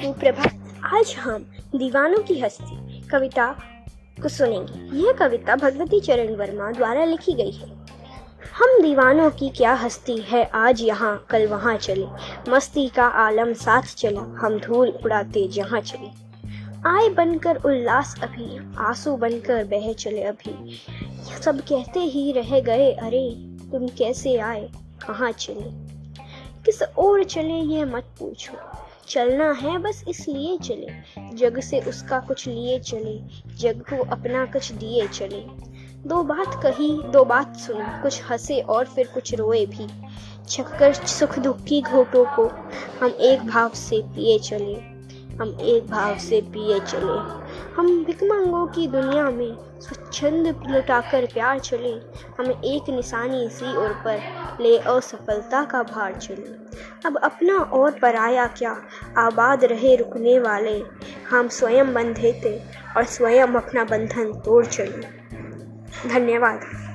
सुप्रभात। आज हम दीवानों की हस्ती, कविता को सुनेंगे। यह कविता भगवती चरण वर्मा द्वारा लिखी गई है। हम दीवानों की क्या हस्ती है? आज यहाँ कल वहाँ चले। मस्ती का आलम साथ चला। हम धूल उड़ाते जहाँ चले। आए बनकर उल्लास अभी। आँसू बनकर बह चले अभी। सब कहते ही रह गए। अरे, तुम कैसे आए? कहाँ चले? किस ओर चले? ये मत पूछो। चलना है, बस इसलिए चले। जग से उसका कुछ लिए चले, जग को अपना कुछ दिए चले। दो बात कही, दो बात सुनी, कुछ हंसे और फिर कुछ रोए भी। छक्कर सुख दुख की घोटों को हम एक भाव से पिए चले। हम एक भाव से पिए चले। हम भिकमंगों की दुनिया में स्वच्छंद लुटाकर प्यार चले। हम एक निशानी सी और पर ले असफलता का भार चले। अब अपना और पराया क्या? आबाद रहे रुकने वाले। हम स्वयं बंधे थे और स्वयं अपना बंधन तोड़ चले। धन्यवाद।